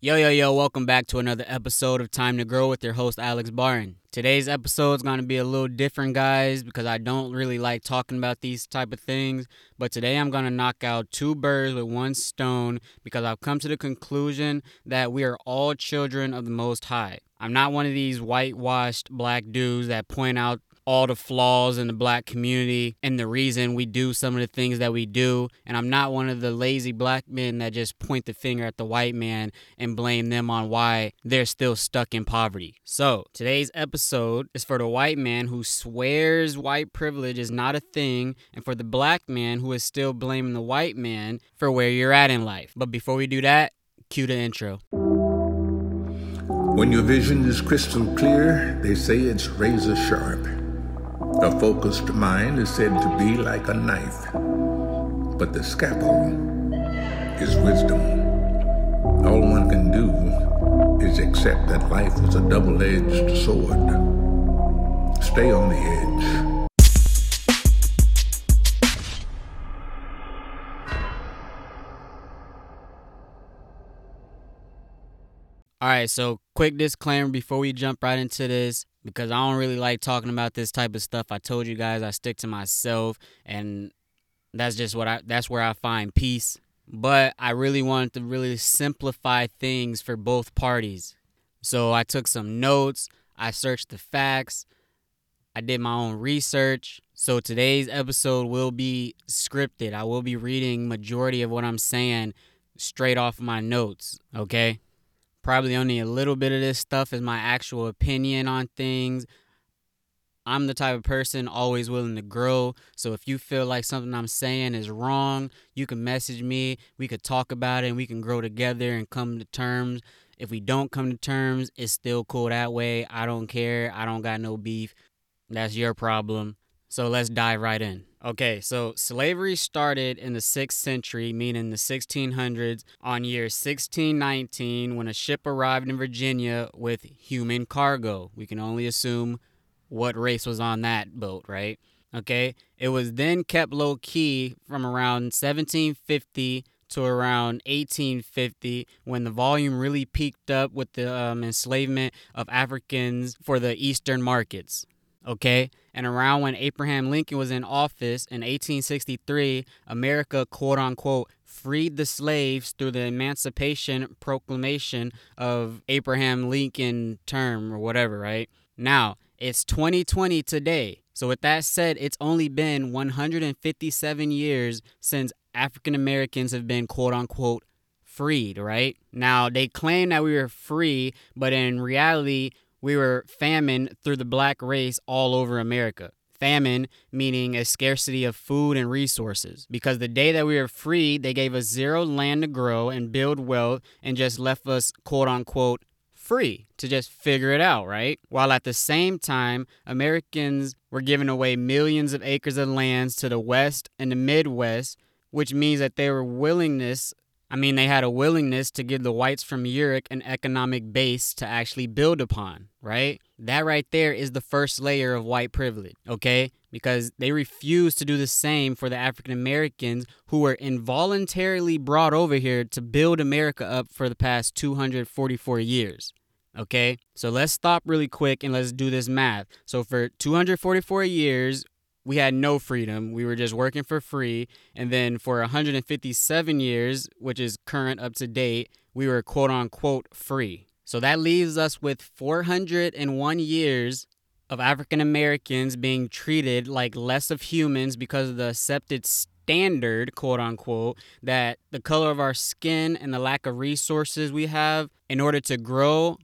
Yo, yo, yo, welcome back to another episode of Time to Grow with your host, Alex Barron. Today's episode is going to be a little different, guys, because I don't really like talking about these type of things. But today I'm going to knock out two birds with one stone because I've come to the conclusion that we are all children of the Most High. I'm not one of these whitewashed black dudes that point out all the flaws in the black community and the reason we do some of the things that we do. And I'm not one of the lazy black men that just point the finger at the white man and blame them on why they're still stuck in poverty. So, today's episode is for the white man who swears white privilege is not a thing, and for the black man who is still blaming the white man for where you're at in life. But before we do that, cue the intro. When your vision is crystal clear, they say it's razor sharp. A focused mind is said to be like a knife, but the scalpel is wisdom. All one can do is accept that life is a double edged sword. Stay on the edge. All right, so quick disclaimer before we jump right into this because I don't really like talking about this type of stuff. I told you guys I stick to myself and that's just what I that's where I find peace. But I really wanted to really simplify things for both parties. So I took some notes, I searched the facts, I did my own research. So today's episode will be scripted. I will be reading majority of what I'm saying straight off my notes, okay? Probably only a little bit of this stuff is my actual opinion on things. I'm the type of person always willing to grow. So if you feel like something I'm saying is wrong, you can message me. We could talk about it and we can grow together and come to terms. If we don't come to terms, it's still cool that way. I don't care. I don't got no beef. That's your problem. So let's dive right in. Okay, so slavery started in the 6th century, meaning the 1600s, on year 1619 when a ship arrived in Virginia with human cargo. We can only assume what race was on that boat, right? Okay, it was then kept low key from around 1750 to around 1850 when the volume really peaked up with the um, enslavement of Africans for the eastern markets okay? And around when Abraham Lincoln was in office in 1863, America, quote unquote, freed the slaves through the Emancipation Proclamation of Abraham Lincoln term or whatever, right? Now, it's 2020 today. So, with that said, it's only been 157 years since African Americans have been, quote unquote, freed, right? Now, they claim that we were free, but in reality, we were famine through the black race all over America. Famine meaning a scarcity of food and resources. Because the day that we were free, they gave us zero land to grow and build wealth and just left us, quote unquote, free to just figure it out, right? While at the same time, Americans were giving away millions of acres of lands to the West and the Midwest, which means that they were willingness I mean, they had a willingness to give the whites from Europe an economic base to actually build upon, right? That right there is the first layer of white privilege, okay? Because they refused to do the same for the African Americans who were involuntarily brought over here to build America up for the past 244 years. Okay, so let's stop really quick and let's do this math. So, for 244 years, we had no freedom. We were just working for free. And then for 157 years, which is current up to date, we were quote unquote free. So that leaves us with 401 years of African Americans being treated like less of humans because of the accepted standard, quote unquote, that the color of our skin and the lack of resources we have in order to grow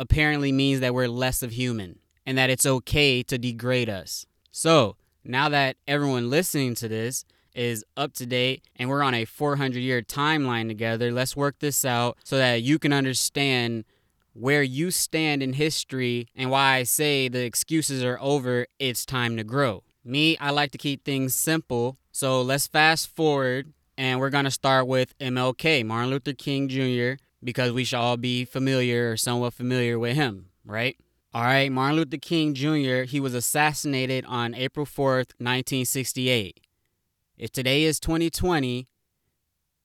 apparently means that we're less of human and that it's okay to degrade us. So, now that everyone listening to this is up to date and we're on a 400 year timeline together, let's work this out so that you can understand where you stand in history and why I say the excuses are over, it's time to grow. Me, I like to keep things simple. So let's fast forward and we're going to start with MLK, Martin Luther King Jr., because we should all be familiar or somewhat familiar with him, right? All right, Martin Luther King Jr., he was assassinated on April 4th, 1968. If today is 2020,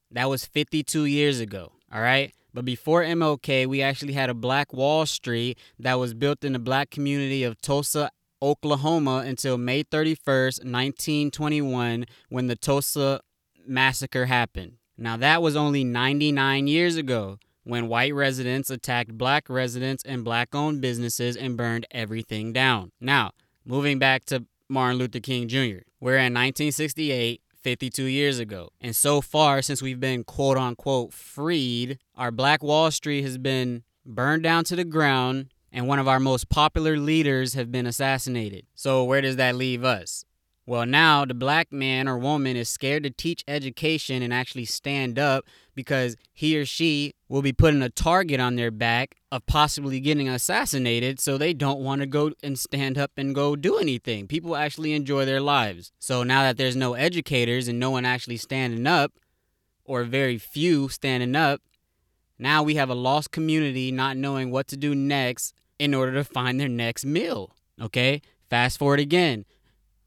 that was 52 years ago, all right? But before MLK, we actually had a Black Wall Street that was built in the black community of Tulsa, Oklahoma until May 31st, 1921, when the Tulsa massacre happened. Now, that was only 99 years ago when white residents attacked black residents and black owned businesses and burned everything down. Now, moving back to Martin Luther King Jr., we're in 1968. 52 years ago. And so far, since we've been quote unquote freed, our Black Wall Street has been burned down to the ground and one of our most popular leaders have been assassinated. So, where does that leave us? Well, now the black man or woman is scared to teach education and actually stand up because he or she will be putting a target on their back of possibly getting assassinated, so they don't want to go and stand up and go do anything. People actually enjoy their lives. So now that there's no educators and no one actually standing up, or very few standing up, now we have a lost community not knowing what to do next in order to find their next meal. Okay? Fast forward again.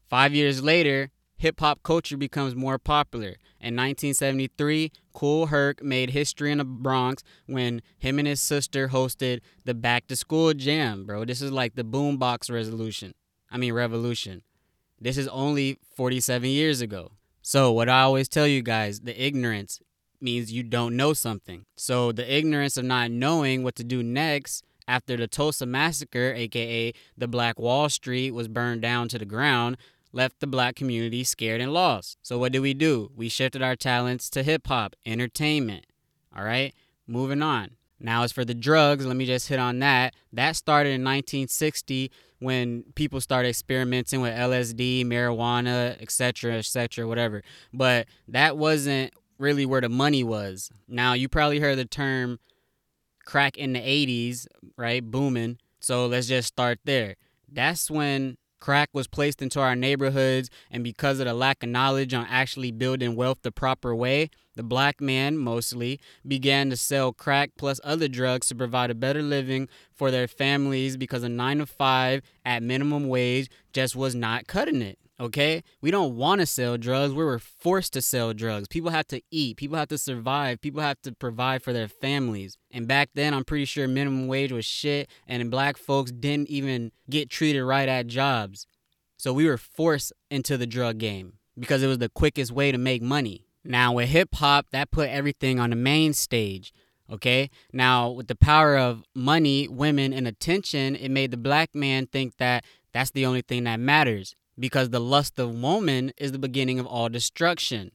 Five years later, hip hop culture becomes more popular. In 1973, Kool Herc made history in the Bronx when him and his sister hosted the Back to School Jam, bro. This is like the boombox resolution. I mean, revolution. This is only 47 years ago. So, what I always tell you guys the ignorance means you don't know something. So, the ignorance of not knowing what to do next after the Tulsa Massacre, aka the Black Wall Street, was burned down to the ground, left the black community scared and lost. So what did we do? We shifted our talents to hip hop, entertainment. All right, moving on. Now, as for the drugs, let me just hit on that. That started in 1960 when people started experimenting with LSD, marijuana, etc., etc., whatever. But that wasn't really where the money was. Now, you probably heard the term crack in the 80s, right? Booming. So let's just start there. That's when Crack was placed into our neighborhoods, and because of the lack of knowledge on actually building wealth the proper way, the black man mostly began to sell crack plus other drugs to provide a better living for their families because a 9 to 5 at minimum wage just was not cutting it. Okay? We don't want to sell drugs. We were forced to sell drugs. People have to eat. People have to survive. People have to provide for their families. And back then, I'm pretty sure minimum wage was shit, and black folks didn't even get treated right at jobs. So we were forced into the drug game because it was the quickest way to make money. Now, with hip hop, that put everything on the main stage. Okay. Now, with the power of money, women, and attention, it made the black man think that that's the only thing that matters because the lust of woman is the beginning of all destruction,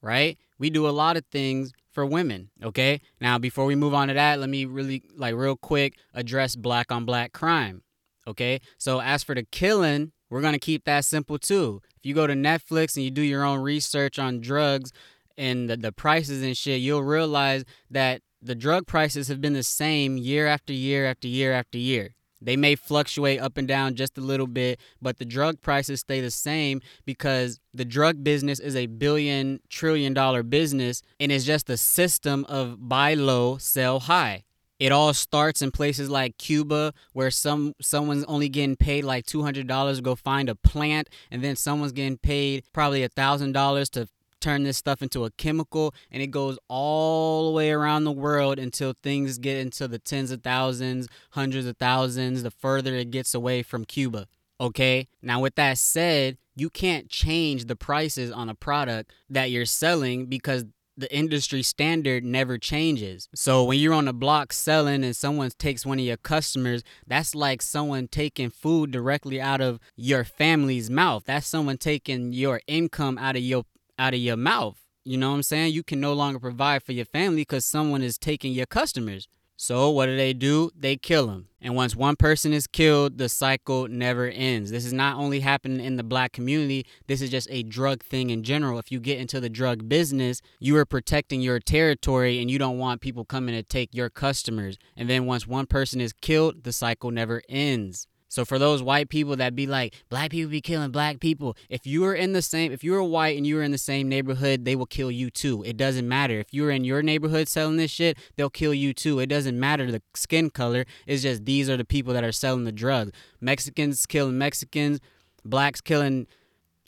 right? We do a lot of things for women, okay? Now, before we move on to that, let me really, like, real quick address black on black crime, okay? So, as for the killing, we're gonna keep that simple too. If you go to Netflix and you do your own research on drugs and the, the prices and shit, you'll realize that the drug prices have been the same year after year after year after year. They may fluctuate up and down just a little bit, but the drug prices stay the same because the drug business is a billion trillion dollar business and it's just a system of buy low, sell high. It all starts in places like Cuba where some someone's only getting paid like $200 to go find a plant and then someone's getting paid probably $1,000 to turn this stuff into a chemical and it goes all the way around the world until things get into the tens of thousands, hundreds of thousands, the further it gets away from Cuba. Okay? Now, with that said, you can't change the prices on a product that you're selling because the industry standard never changes. So when you're on the block selling and someone takes one of your customers, that's like someone taking food directly out of your family's mouth. That's someone taking your income out of your out of your mouth. You know what I'm saying? You can no longer provide for your family because someone is taking your customers. So what do they do? They kill them. And once one person is killed, the cycle never ends. This is not only happening in the black community, this is just a drug thing in general. If you get into the drug business, you are protecting your territory and you don't want people coming to take your customers. And then once one person is killed, the cycle never ends. So for those white people that be like, black people be killing black people, if you are in the same, if you're white and you're in the same neighborhood, they will kill you too. It doesn't matter. If you're in your neighborhood selling this shit, they'll kill you too. It doesn't matter the skin color. It's just these are the people that are selling the drugs. Mexicans killing Mexicans, blacks killing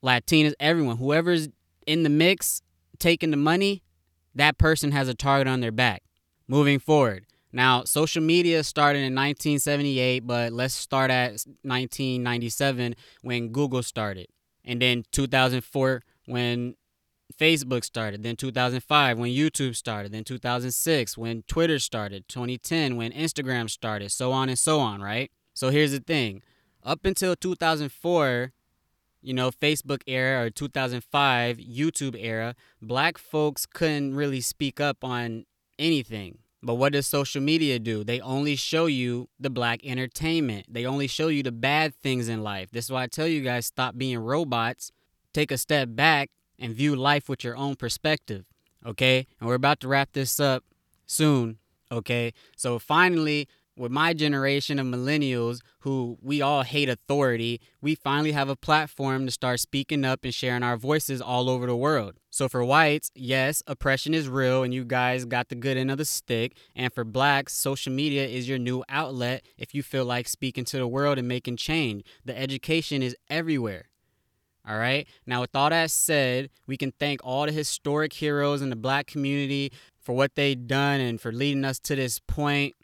Latinas, everyone. Whoever's in the mix taking the money, that person has a target on their back. moving forward. Now, social media started in 1978, but let's start at 1997 when Google started. And then 2004 when Facebook started, then 2005 when YouTube started, then 2006 when Twitter started, 2010 when Instagram started, so on and so on, right? So here's the thing. Up until 2004, you know, Facebook era or 2005 YouTube era, black folks couldn't really speak up on anything. But what does social media do? They only show you the black entertainment. They only show you the bad things in life. This is why I tell you guys stop being robots, take a step back, and view life with your own perspective. Okay? And we're about to wrap this up soon. Okay? So finally, with my generation of millennials who we all hate authority, we finally have a platform to start speaking up and sharing our voices all over the world. So for whites, yes, oppression is real and you guys got the good end of the stick. And for blacks, social media is your new outlet if you feel like speaking to the world and making change. The education is everywhere. All right. Now, with all that said, we can thank all the historic heroes in the black community for what they've done and for leading us to this point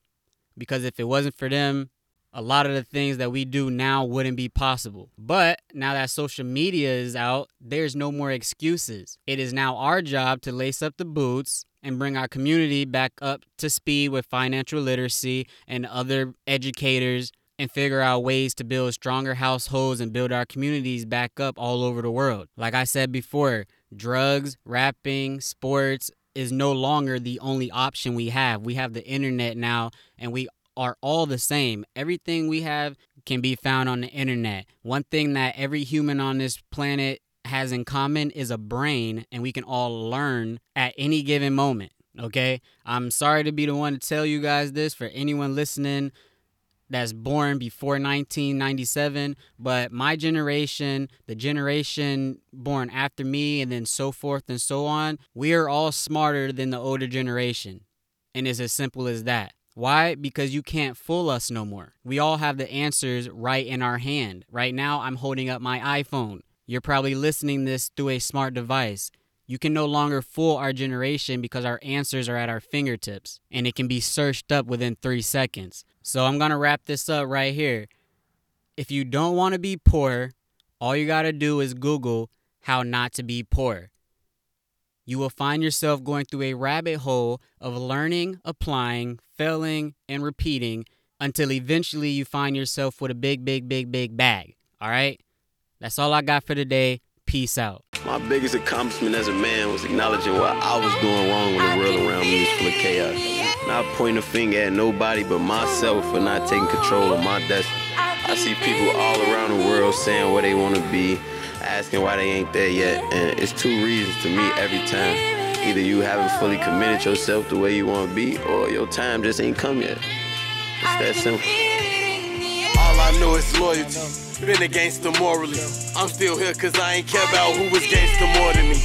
because if it wasn't for them, a lot of the things that we do now wouldn't be possible. But now that social media is out, there's no more excuses. It is now our job to lace up the boots and bring our community back up to speed with financial literacy and other educators and figure out ways to build stronger households and build our communities back up all over the world. Like I said before, drugs, rapping, sports, is no longer the only option we have. We have the internet now, and we are all the same. Everything we have can be found on the internet. One thing that every human on this planet has in common is a brain, and we can all learn at any given moment. Okay? I'm sorry to be the one to tell you guys this for anyone listening that's born before 1997, but my generation, the generation born after me, and then so forth and so on, we are all smarter than the older generation. And it's as simple as that. Why? Because you can't fool us no more. We all have the answers right in our hand. Right now, I'm holding up my iPhone. You're probably listening this through a smart device. You can no longer fool our generation because our answers are at our fingertips and it can be searched up within three seconds. So I'm going to wrap this up right here. If you don't want to be poor, all you got to do is Google how not to be poor. You will find yourself going through a rabbit hole of learning, applying, failing, and repeating until eventually you find yourself with a big, big, big, big bag. All right? That's all I got for today. Peace out. My biggest accomplishment as a man was acknowledging what I was doing wrong when the world around me was full of chaos. Not pointing a finger at nobody but myself for not taking control of my destiny. I see people all around the world saying where they want to be, asking why they ain't there yet, and it's two reasons to me every time. Either you haven't fully committed yourself the way you want to be, or your time just ain't come yet. It's that simple. All I know is loyalty. Been a gangster morally. I'm still here cause I ain't care about who was gangster more than me.